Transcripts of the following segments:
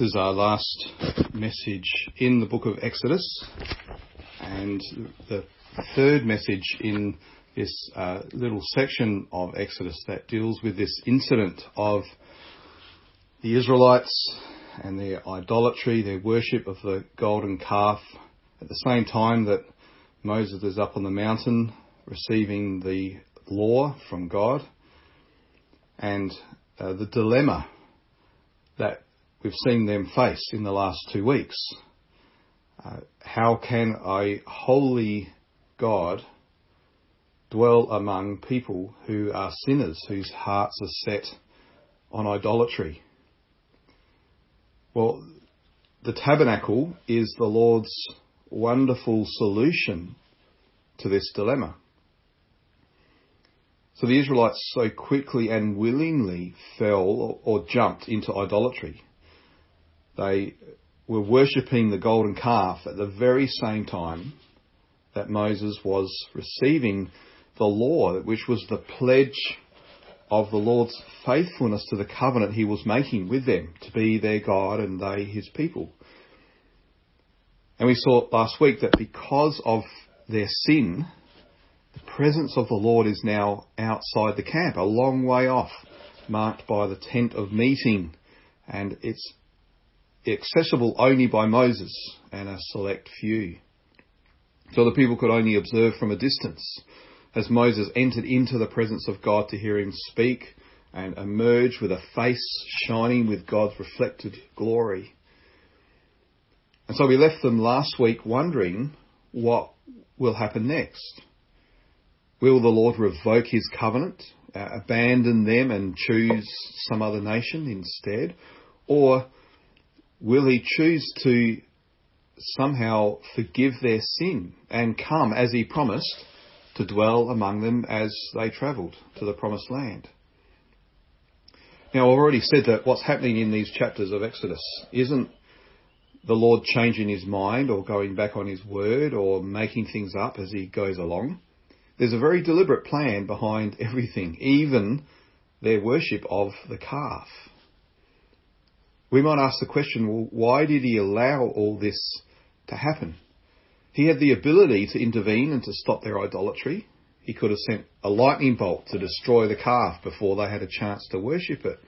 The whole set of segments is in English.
This is our last message in the book of Exodus and the third message in this uh, little section of Exodus that deals with this incident of the Israelites and their idolatry, their worship of the golden calf, at the same time that Moses is up on the mountain receiving the law from God and uh, the dilemma that we've seen them face in the last two weeks. Uh, how can a holy God dwell among people who are sinners, whose hearts are set on idolatry? Well, the tabernacle is the Lord's wonderful solution to this dilemma. So the Israelites so quickly and willingly fell or, or jumped into idolatry. They were worshipping the golden calf at the very same time that Moses was receiving the law, which was the pledge of the Lord's faithfulness to the covenant he was making with them to be their God and they his people. And we saw last week that because of their sin, the presence of the Lord is now outside the camp, a long way off, marked by the tent of meeting, and it's accessible only by Moses and a select few. So the people could only observe from a distance as Moses entered into the presence of God to hear him speak and emerge with a face shining with God's reflected glory. And so we left them last week wondering what will happen next. Will the Lord revoke his covenant, uh, abandon them and choose some other nation instead? Or will he choose to somehow forgive their sin and come, as he promised, to dwell among them as they travelled to the promised land? Now, I've already said that what's happening in these chapters of Exodus isn't the Lord changing his mind or going back on his word or making things up as he goes along. There's a very deliberate plan behind everything, even their worship of the calf. We might ask the question, well, why did he allow all this to happen? He had the ability to intervene and to stop their idolatry. He could have sent a lightning bolt to destroy the calf before they had a chance to worship it.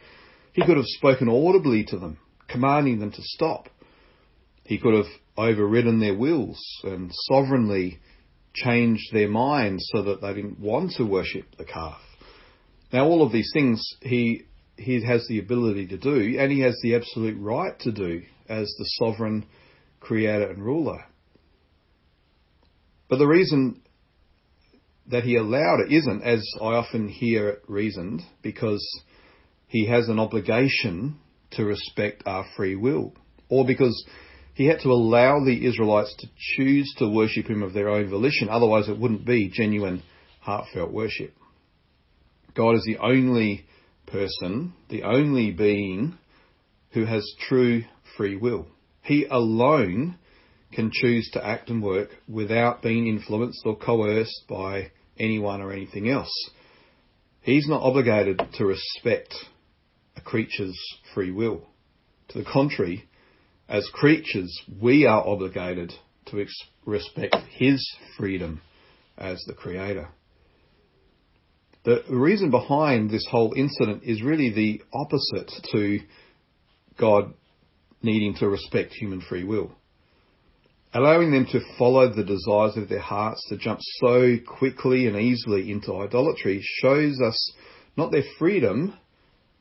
He could have spoken audibly to them, commanding them to stop. He could have overridden their wills and sovereignly changed their minds so that they didn't want to worship the calf. Now, all of these things he he has the ability to do, and he has the absolute right to do as the sovereign creator and ruler. But the reason that he allowed it isn't, as I often hear it reasoned, because he has an obligation to respect our free will, or because he had to allow the Israelites to choose to worship him of their own volition, otherwise it wouldn't be genuine, heartfelt worship. God is the only person, the only being who has true free will. He alone can choose to act and work without being influenced or coerced by anyone or anything else. He's not obligated to respect a creature's free will. To the contrary, as creatures, we are obligated to respect His freedom as the Creator. The reason behind this whole incident is really the opposite to God needing to respect human free will. Allowing them to follow the desires of their hearts to jump so quickly and easily into idolatry shows us not their freedom,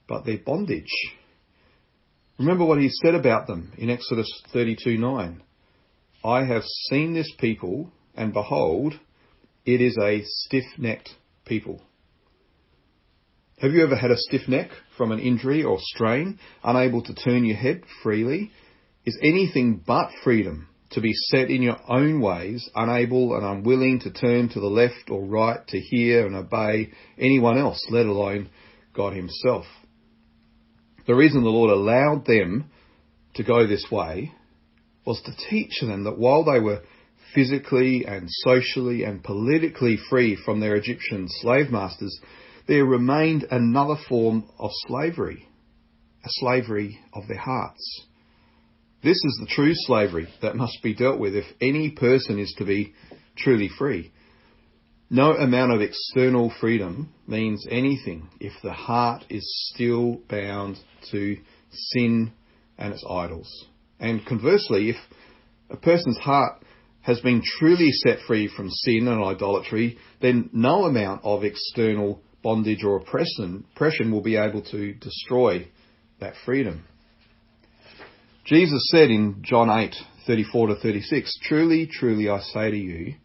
but their bondage. Remember what he said about them in Exodus 32:9. I have seen this people, and behold, it is a stiff-necked people. Have you ever had a stiff neck from an injury or strain, unable to turn your head freely? Is anything but freedom to be set in your own ways, unable and unwilling to turn to the left or right to hear and obey anyone else, let alone God Himself. The reason the Lord allowed them to go this way was to teach them that while they were physically and socially and politically free from their Egyptian slave masters, there remained another form of slavery, a slavery of their hearts. This is the true slavery that must be dealt with if any person is to be truly free. No amount of external freedom means anything if the heart is still bound to sin and its idols. And conversely, if a person's heart has been truly set free from sin and idolatry, then no amount of external bondage or oppression, oppression will be able to destroy that freedom. Jesus said in John 8:34 to 36, "Truly, truly I say to you,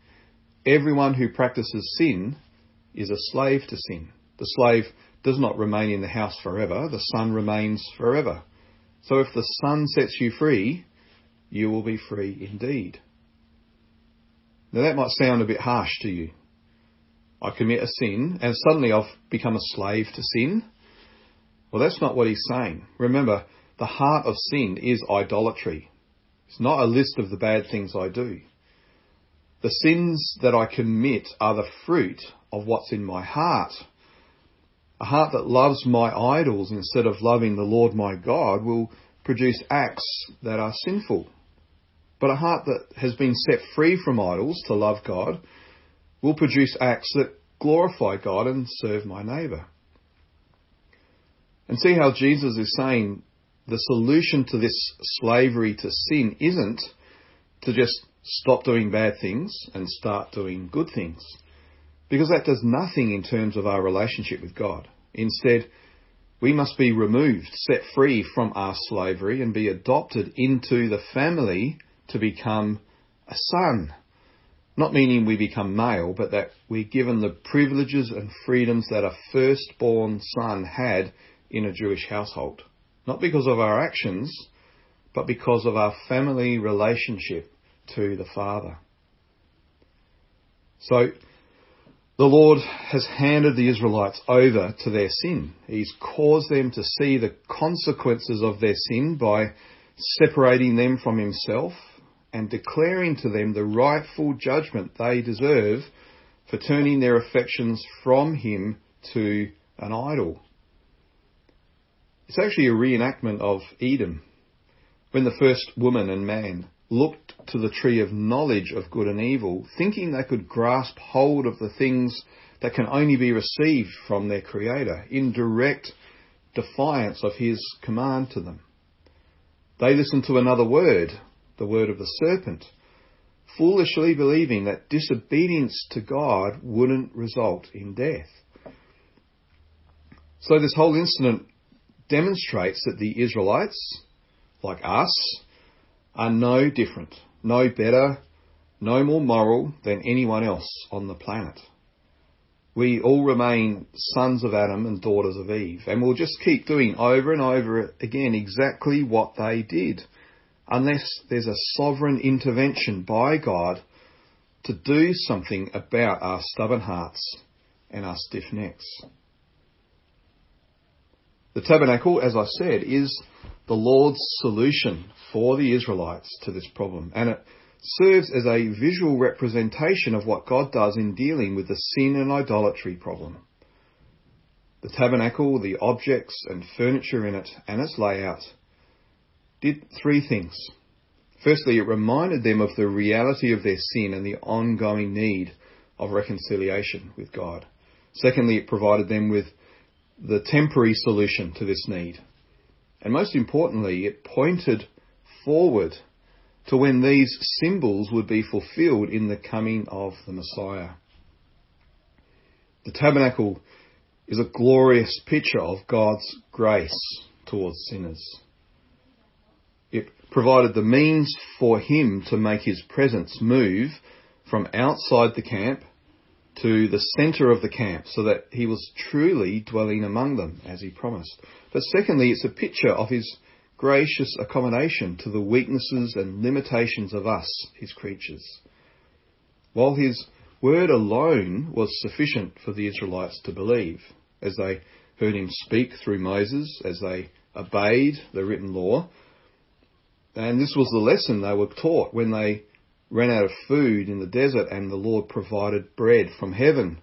everyone who practices sin is a slave to sin. The slave does not remain in the house forever, the son remains forever. So if the son sets you free, you will be free indeed." Now that might sound a bit harsh to you. I commit a sin and suddenly I've become a slave to sin. Well, that's not what he's saying. Remember, the heart of sin is idolatry. It's not a list of the bad things I do. The sins that I commit are the fruit of what's in my heart. A heart that loves my idols instead of loving the Lord my God will produce acts that are sinful. But a heart that has been set free from idols to love God will produce acts that glorify God and serve my neighbour. And see how Jesus is saying the solution to this slavery to sin isn't to just stop doing bad things and start doing good things. Because that does nothing in terms of our relationship with God. Instead, we must be removed, set free from our slavery, and be adopted into the family to become a son. Not meaning we become male, but that we're given the privileges and freedoms that a firstborn son had in a Jewish household. Not because of our actions, but because of our family relationship to the Father. So, the Lord has handed the Israelites over to their sin. He's caused them to see the consequences of their sin by separating them from Himself and declaring to them the rightful judgment they deserve for turning their affections from Him to an idol. It's actually a reenactment of Eden, when the first woman and man looked to the tree of knowledge of good and evil, thinking they could grasp hold of the things that can only be received from their Creator, in direct defiance of His command to them. They listened to another word, the word of the serpent, foolishly believing that disobedience to God wouldn't result in death. So this whole incident demonstrates that the Israelites, like us, are no different, no better, no more moral than anyone else on the planet. We all remain sons of Adam and daughters of Eve, and we'll just keep doing over and over again exactly what they did unless there's a sovereign intervention by God to do something about our stubborn hearts and our stiff necks. The tabernacle, as I said, is the Lord's solution for the Israelites to this problem, and it serves as a visual representation of what God does in dealing with the sin and idolatry problem. The tabernacle, the objects and furniture in it, and its layout did three things. Firstly, it reminded them of the reality of their sin and the ongoing need of reconciliation with God. Secondly, it provided them with the temporary solution to this need. And most importantly, it pointed forward to when these symbols would be fulfilled in the coming of the Messiah. The tabernacle is a glorious picture of God's grace towards sinners provided the means for him to make his presence move from outside the camp to the centre of the camp so that he was truly dwelling among them as he promised. But secondly, it's a picture of his gracious accommodation to the weaknesses and limitations of us, his creatures. While his word alone was sufficient for the Israelites to believe, as they heard him speak through Moses, as they obeyed the written law, and this was the lesson they were taught when they ran out of food in the desert and the Lord provided bread from heaven.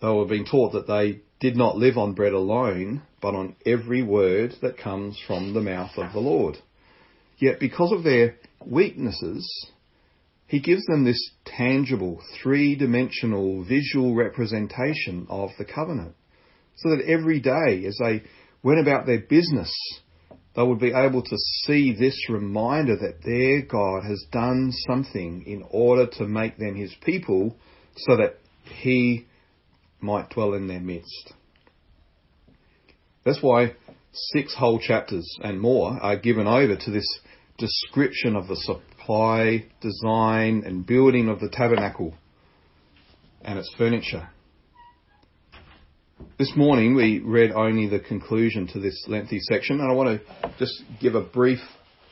They were being taught that they did not live on bread alone, but on every word that comes from the mouth of the Lord. Yet because of their weaknesses, he gives them this tangible, three-dimensional visual representation of the covenant. So that every day as they went about their business, they would be able to see this reminder that their God has done something in order to make them his people so that he might dwell in their midst. That's why six whole chapters and more are given over to this description of the supply, design, and building of the tabernacle and its furniture. This morning we read only the conclusion to this lengthy section, and I want to just give a brief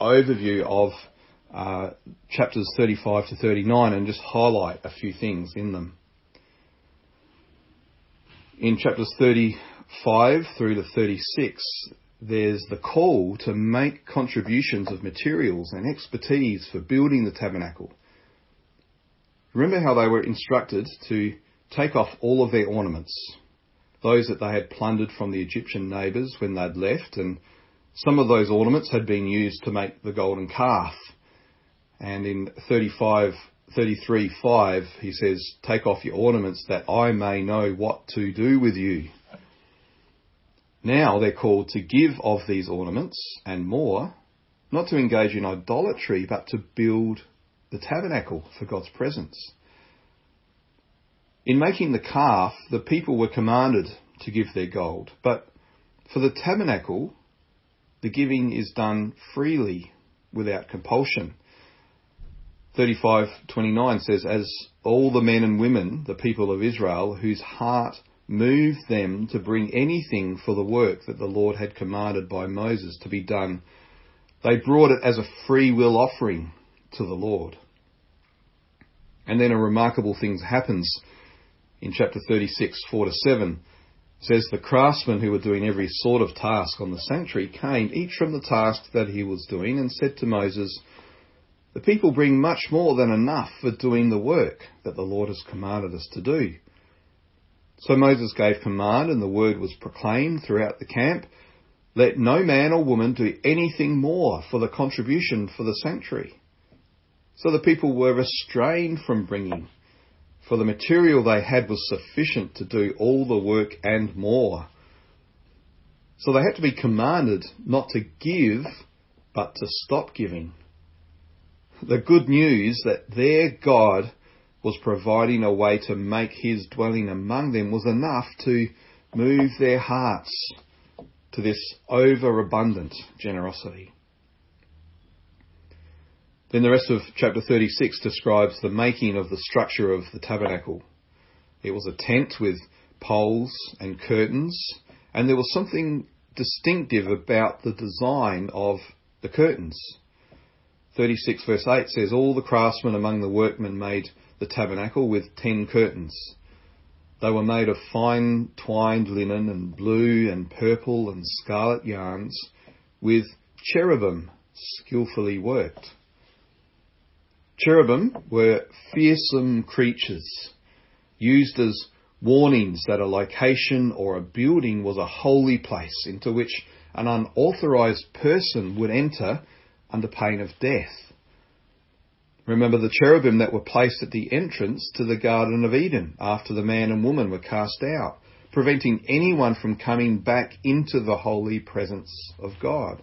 overview of uh, chapters 35 to 39 and just highlight a few things in them. In chapters 35 through to 36, there's the call to make contributions of materials and expertise for building the tabernacle. Remember how they were instructed to take off all of their ornaments, those that they had plundered from the Egyptian neighbours when they'd left, and some of those ornaments had been used to make the golden calf. And in 35, 33, 5, he says, Take off your ornaments that I may know what to do with you. Now they're called to give of these ornaments and more, not to engage in idolatry, but to build the tabernacle for God's presence. In making the calf, the people were commanded to give their gold, but for the tabernacle, the giving is done freely without compulsion. 35:29 says as all the men and women the people of Israel whose heart moved them to bring anything for the work that the Lord had commanded by Moses to be done. They brought it as a free will offering to the Lord. And then a remarkable thing happens in chapter 36, 4 to 7. Says, The craftsmen who were doing every sort of task on the sanctuary came, each from the task that he was doing, and said to Moses, The people bring much more than enough for doing the work that the Lord has commanded us to do. So Moses gave command, and the word was proclaimed throughout the camp let no man or woman do anything more for the contribution for the sanctuary. So the people were restrained from bringing, for the material they had was sufficient to do all the work and more. So they had to be commanded not to give, but to stop giving. The good news that their God was providing a way to make his dwelling among them was enough to move their hearts to this overabundant generosity. Then the rest of chapter 36 describes the making of the structure of the tabernacle. It was a tent with poles and curtains, and there was something distinctive about the design of the curtains. 36 verse 8 says, All the craftsmen among the workmen made the tabernacle with ten curtains. They were made of fine twined linen and blue and purple and scarlet yarns with cherubim skillfully worked. Cherubim were fearsome creatures used as warnings that a location or a building was a holy place into which an unauthorized person would enter under pain of death. Remember the cherubim that were placed at the entrance to the Garden of Eden after the man and woman were cast out, preventing anyone from coming back into the holy presence of God.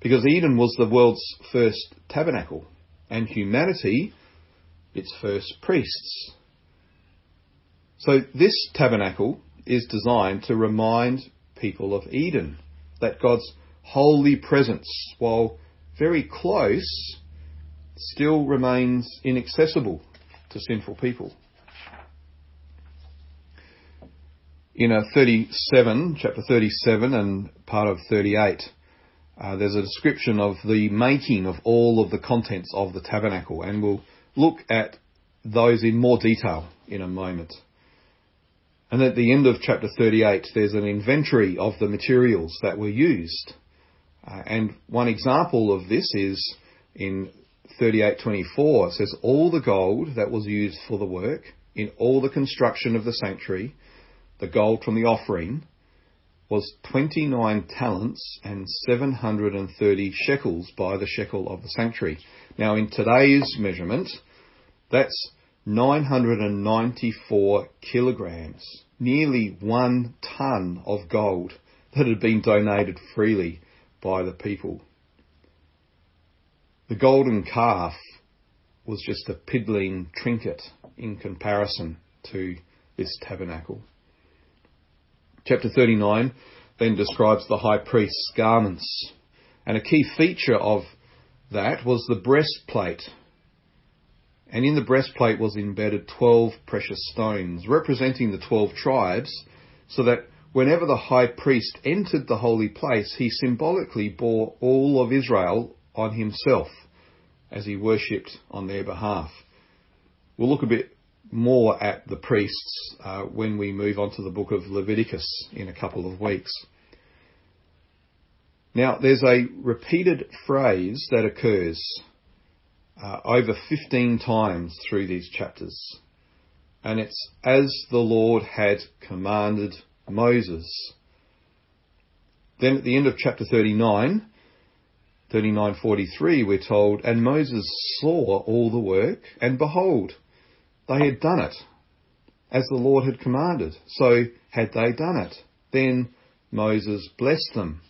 Because Eden was the world's first tabernacle, and humanity its first priests. So this tabernacle is designed to remind people of Eden, that God's holy presence, while very close, still remains inaccessible to sinful people. In a 37, chapter 37 and part of 38, uh, there's a description of the making of all of the contents of the tabernacle, and we'll look at those in more detail in a moment. And at the end of chapter 38, there's an inventory of the materials that were used. Uh, and one example of this is in 38:24 it says all the gold that was used for the work in all the construction of the sanctuary, the gold from the offering, was 29 talents and 730 shekels by the shekel of the sanctuary. Now, in today's measurement, that's 994 kilograms, nearly one ton of gold that had been donated freely by the people. The golden calf was just a piddling trinket in comparison to this tabernacle. Chapter 39 then describes the high priest's garments, and a key feature of that was the breastplate. And in the breastplate was embedded 12 precious stones, representing the 12 tribes, so that whenever the high priest entered the holy place, he symbolically bore all of Israel on himself as he worshipped on their behalf. We'll look a bit more at the priests uh, when we move on to the book of Leviticus in a couple of weeks. Now, there's a repeated phrase that occurs uh, over 15 times through these chapters, and it's as the Lord had commanded Moses. Then at the end of chapter 39, 39:43 we're told and Moses saw all the work and behold they had done it as the Lord had commanded. So had they done it then Moses blessed them.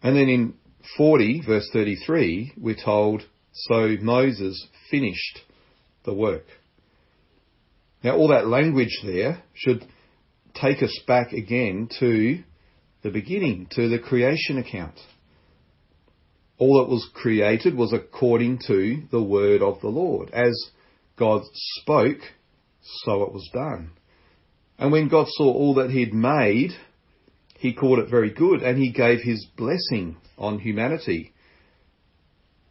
And then in 40 verse 33 we're told so Moses finished the work. Now all that language there should take us back again to the beginning to the creation account. All that was created was according to the word of the Lord. As God spoke, so it was done. And when God saw all that he'd made, he called it very good and he gave his blessing on humanity.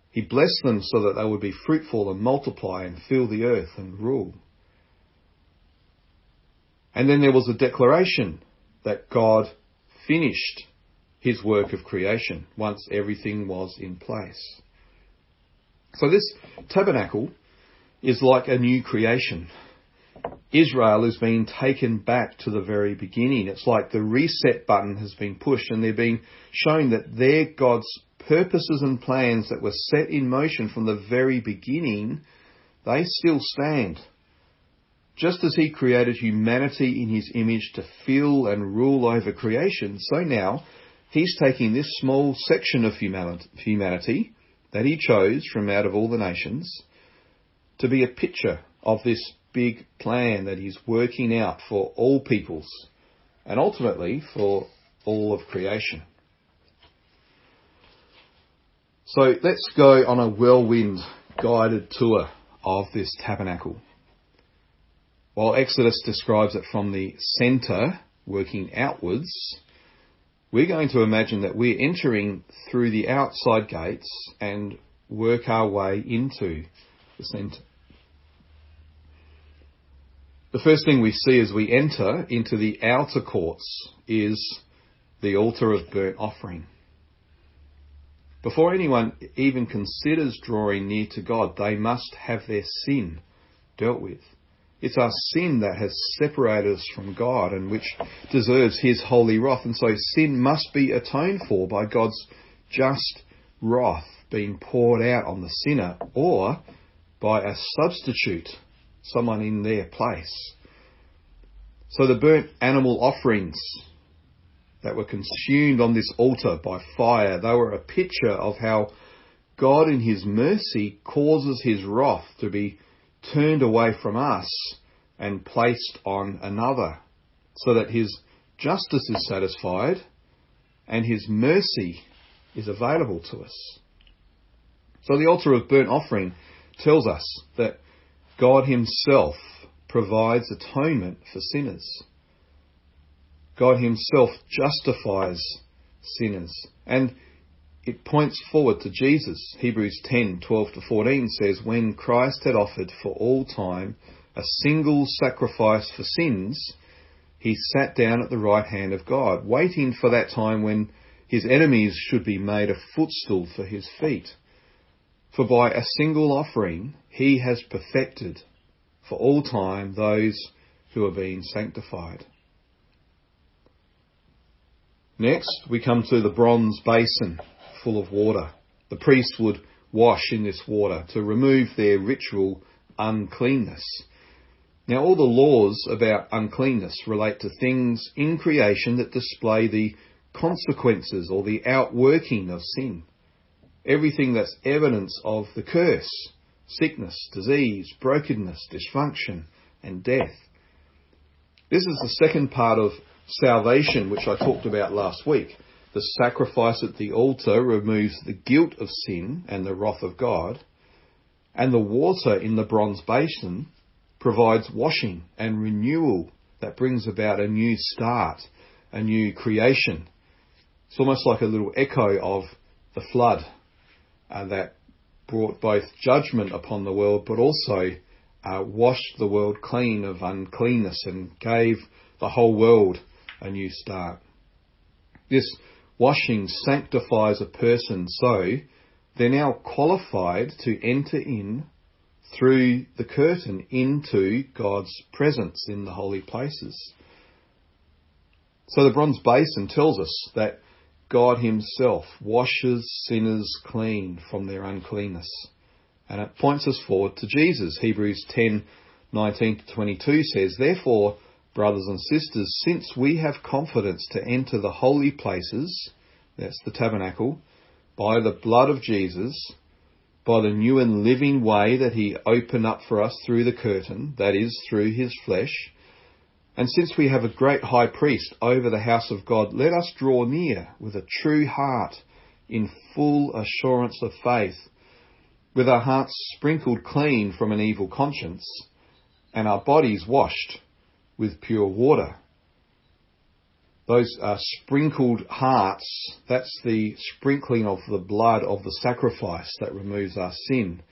He blessed them so that they would be fruitful and multiply and fill the earth and rule. And then there was a declaration that God finished his work of creation once everything was in place. So this tabernacle is like a new creation. Israel is being taken back to the very beginning. It's like the reset button has been pushed and they're being shown that their God's purposes and plans that were set in motion from the very beginning, they still stand. Just as he created humanity in his image to fill and rule over creation, so now he's taking this small section of humanity that he chose from out of all the nations to be a picture of this big plan that he's working out for all peoples and ultimately for all of creation. So let's go on a whirlwind guided tour of this tabernacle. While Exodus describes it from the centre, working outwards, we're going to imagine that we're entering through the outside gates and work our way into the centre. The first thing we see as we enter into the outer courts is the altar of burnt offering. Before anyone even considers drawing near to God, they must have their sin dealt with. It's our sin that has separated us from God and which deserves His holy wrath. And so sin must be atoned for by God's just wrath being poured out on the sinner or by a substitute, someone in their place. So the burnt animal offerings that were consumed on this altar by fire, they were a picture of how God in His mercy causes His wrath to be turned away from us and placed on another, so that his justice is satisfied and his mercy is available to us. So the altar of burnt offering tells us that God himself provides atonement for sinners. God himself justifies sinners. And it points forward to Jesus. Hebrews 10, 12 to 14 says, When Christ had offered for all time a single sacrifice for sins, he sat down at the right hand of God, waiting for that time when his enemies should be made a footstool for his feet. For by a single offering he has perfected for all time those who are being sanctified. Next, we come to the bronze basin full of water. The priests would wash in this water to remove their ritual uncleanness. Now, all the laws about uncleanness relate to things in creation that display the consequences or the outworking of sin. Everything that's evidence of the curse, sickness, disease, brokenness, dysfunction, and death. This is the second part of salvation, which I talked about last week. The sacrifice at the altar removes the guilt of sin and the wrath of God, and the water in the bronze basin provides washing and renewal that brings about a new start, a new creation. It's almost like a little echo of the flood uh, that brought both judgment upon the world but also uh, washed the world clean of uncleanness and gave the whole world a new start. This washing sanctifies a person so they're now qualified to enter in through the curtain into God's presence in the holy places. So the bronze basin tells us that God himself washes sinners clean from their uncleanness. And it points us forward to Jesus. Hebrews 10, 19 to 22 says, Therefore, brothers and sisters, since we have confidence to enter the holy places, that's the tabernacle, by the blood of Jesus, by the new and living way that he opened up for us through the curtain, that is, through his flesh. And since we have a great high priest over the house of God, let us draw near with a true heart in full assurance of faith, with our hearts sprinkled clean from an evil conscience, and our bodies washed with pure water. Those uh, sprinkled hearts, that's the sprinkling of the blood of the sacrifice that removes our sin.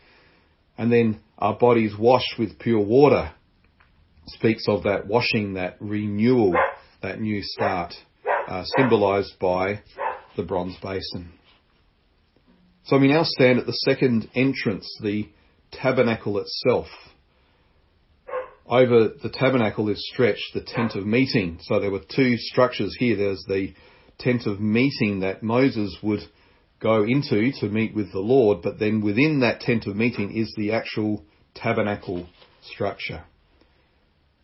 And then our bodies washed with pure water speaks of that washing, that renewal, that new start, uh, symbolized by the bronze basin. So we now stand at the second entrance, the tabernacle itself over the tabernacle is stretched the tent of meeting. So there were two structures here. There's the tent of meeting that Moses would go into to meet with the Lord, but then within that tent of meeting is the actual tabernacle structure.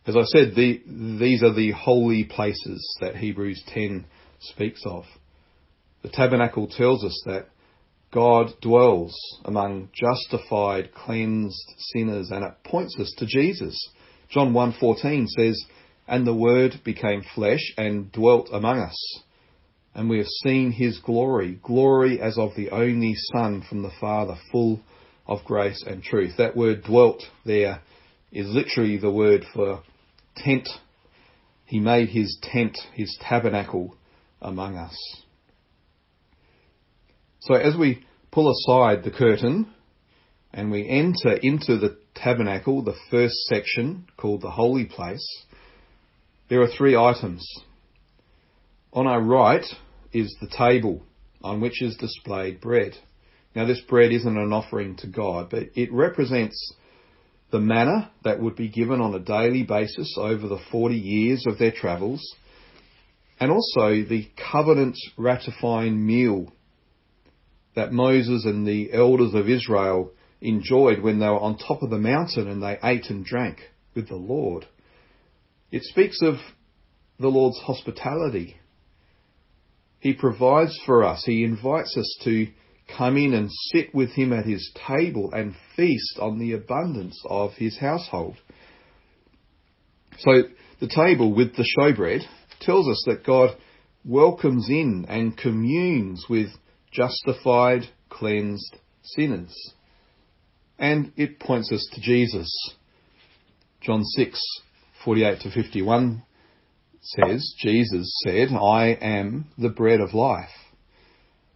As I said, the, these are the holy places that Hebrews 10 speaks of. The tabernacle tells us that God dwells among justified, cleansed sinners, and it points us to Jesus. John 1:14 says, "And the word became flesh and dwelt among us, and we have seen his glory, glory as of the only Son from the Father, full of grace and truth." That word dwelt there is literally the word for tent. He made his tent, his tabernacle among us. So as we pull aside the curtain and we enter into the tabernacle, the first section called the holy place, there are three items. On our right is the table on which is displayed bread. Now this bread isn't an offering to God, but it represents the manna that would be given on a daily basis over the 40 years of their travels, and also the covenant ratifying meal that Moses and the elders of Israel enjoyed when they were on top of the mountain and they ate and drank with the Lord. It speaks of the Lord's hospitality. He provides for us. He invites us to come in and sit with him at his table and feast on the abundance of his household. So the table with the showbread tells us that God welcomes in and communes with justified, cleansed sinners and it points us to Jesus. John 6, 48 to 51 says, Jesus said, I am the bread of life.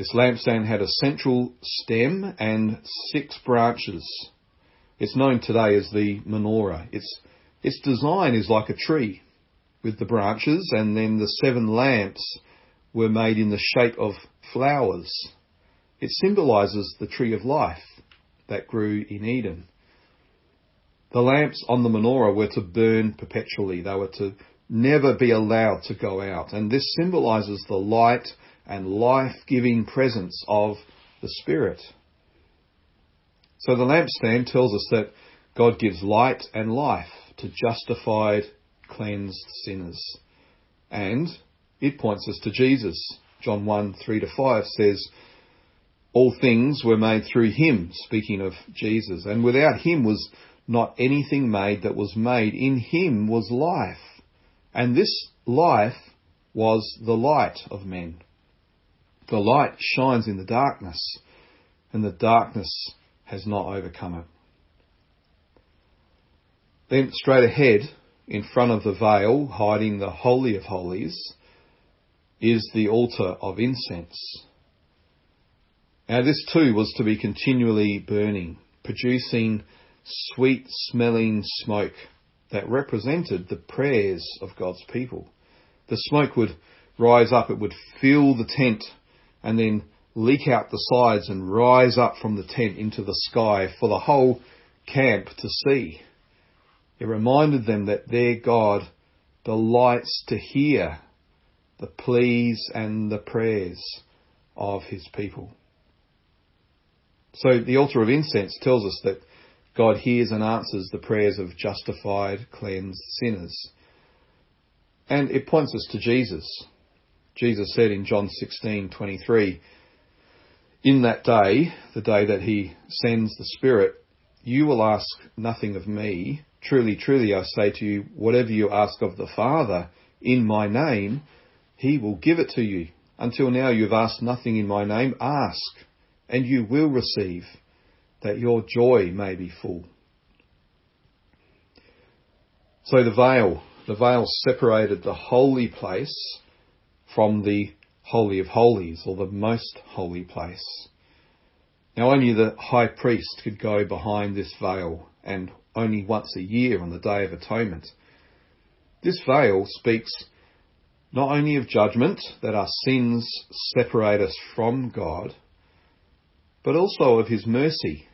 This lampstand had a central stem and six branches. It's known today as the menorah. Its, its design is like a tree with the branches and then the seven lamps were made in the shape of flowers. It symbolizes the tree of life that grew in Eden. The lamps on the menorah were to burn perpetually. They were to never be allowed to go out. And this symbolizes the light and life-giving presence of the Spirit. So the lampstand tells us that God gives light and life to justified, cleansed sinners. And it points us to Jesus. John 1, 3 to 5 says, all things were made through him, speaking of Jesus, and without him was not anything made that was made. In him was life, and this life was the light of men. The light shines in the darkness, and the darkness has not overcome it. Then straight ahead, in front of the veil, hiding the Holy of Holies, is the altar of incense. Now this too was to be continually burning, producing sweet smelling smoke that represented the prayers of God's people. The smoke would rise up, it would fill the tent and then leak out the sides and rise up from the tent into the sky for the whole camp to see. It reminded them that their God delights to hear the pleas and the prayers of his people. So the altar of incense tells us that God hears and answers the prayers of justified, cleansed sinners. And it points us to Jesus. Jesus said in John 16:23, "In that day, the day that he sends the Spirit, you will ask nothing of me. Truly, truly, I say to you, whatever you ask of the Father in my name, he will give it to you. Until now you have asked nothing in my name. Ask, and you will receive, that your joy may be full." So the veil, the veil separated the holy place from the Holy of Holies or the most holy place. Now only the high priest could go behind this veil and only once a year on the Day of Atonement. This veil speaks not only of judgment, that our sins separate us from God, but also of His mercy.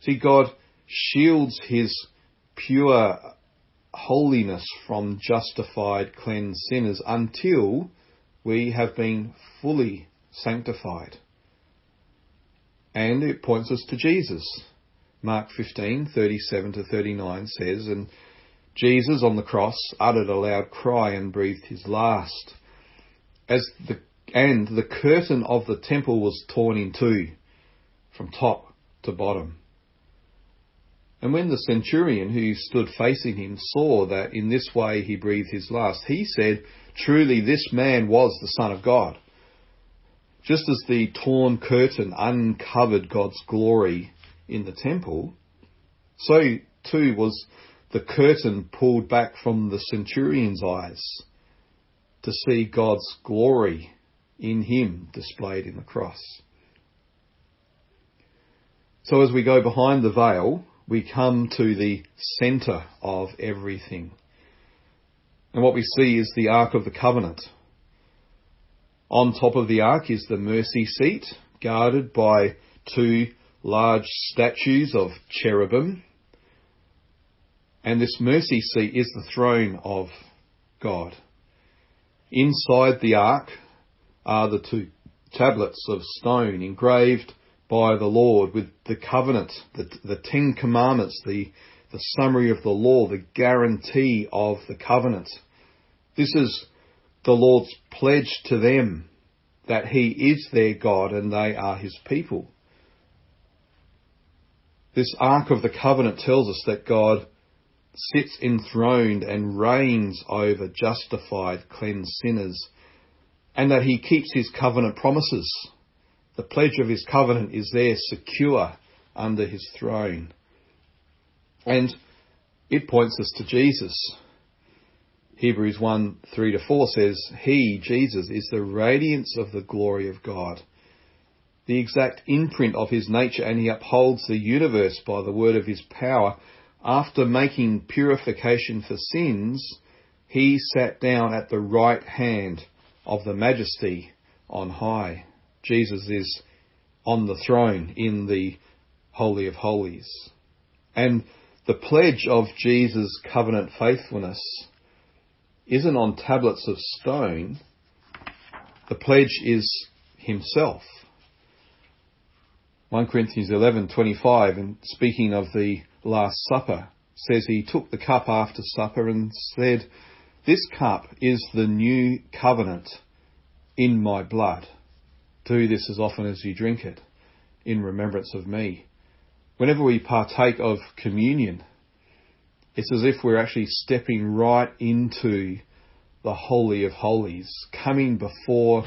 See, God shields His pure holiness from justified, cleansed sinners until we have been fully sanctified. And it points us to Jesus. Mark 15, 37 to 39 says, And Jesus on the cross uttered a loud cry and breathed his last. As the, and the curtain of the temple was torn in two, from top to bottom. And when the centurion who stood facing him saw that in this way he breathed his last, he said, Truly this man was the Son of God. Just as the torn curtain uncovered God's glory in the temple, so too was the curtain pulled back from the centurion's eyes to see God's glory in him displayed in the cross. So as we go behind the veil, we come to the centre of everything. And what we see is the Ark of the Covenant. On top of the Ark is the mercy seat, guarded by two large statues of cherubim. And this mercy seat is the throne of God. Inside the Ark are the two tablets of stone engraved by the Lord with the covenant, the, the Ten Commandments, the, the summary of the law, the guarantee of the covenant. This is the Lord's pledge to them that He is their God and they are His people. This Ark of the Covenant tells us that God sits enthroned and reigns over justified, cleansed sinners, and that He keeps His covenant promises. The pledge of His covenant is there secure under His throne. And it points us to Jesus. Hebrews 1 3 to 4 says, He, Jesus, is the radiance of the glory of God the exact imprint of his nature, and he upholds the universe by the word of his power. After making purification for sins, he sat down at the right hand of the majesty on high. Jesus is on the throne in the Holy of Holies. And the pledge of Jesus' covenant faithfulness isn't on tablets of stone. The pledge is himself. 1 Corinthians 11:25 and speaking of the last supper says he took the cup after supper and said this cup is the new covenant in my blood do this as often as you drink it in remembrance of me whenever we partake of communion it's as if we're actually stepping right into the holy of holies coming before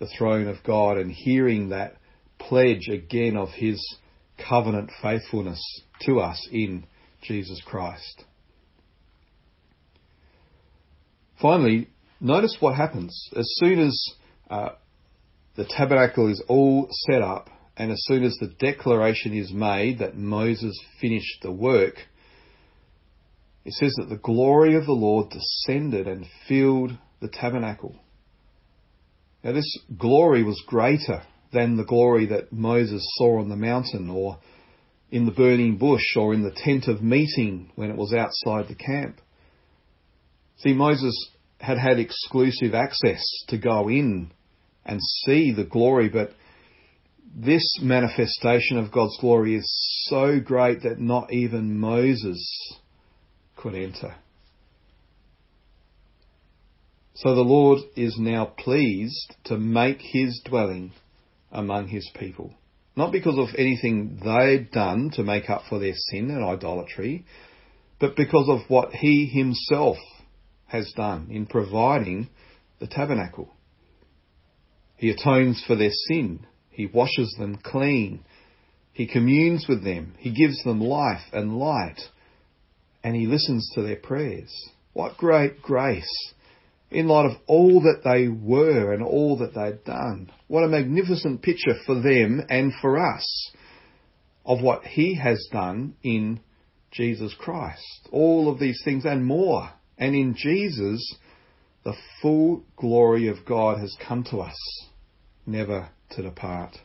the throne of God and hearing that pledge again of his covenant faithfulness to us in Jesus Christ. Finally, notice what happens. As soon as uh, the tabernacle is all set up, and as soon as the declaration is made that Moses finished the work, it says that the glory of the Lord descended and filled the tabernacle. Now, this glory was greater than the glory that Moses saw on the mountain or in the burning bush or in the tent of meeting when it was outside the camp. See, Moses had had exclusive access to go in and see the glory, but this manifestation of God's glory is so great that not even Moses could enter. So the Lord is now pleased to make his dwelling among his people. Not because of anything they'd done to make up for their sin and idolatry, but because of what he himself has done in providing the tabernacle. He atones for their sin. He washes them clean. He communes with them. He gives them life and light. And he listens to their prayers. What great grace in light of all that they were and all that they'd done. What a magnificent picture for them and for us of what He has done in Jesus Christ. All of these things and more. And in Jesus, the full glory of God has come to us, never to depart.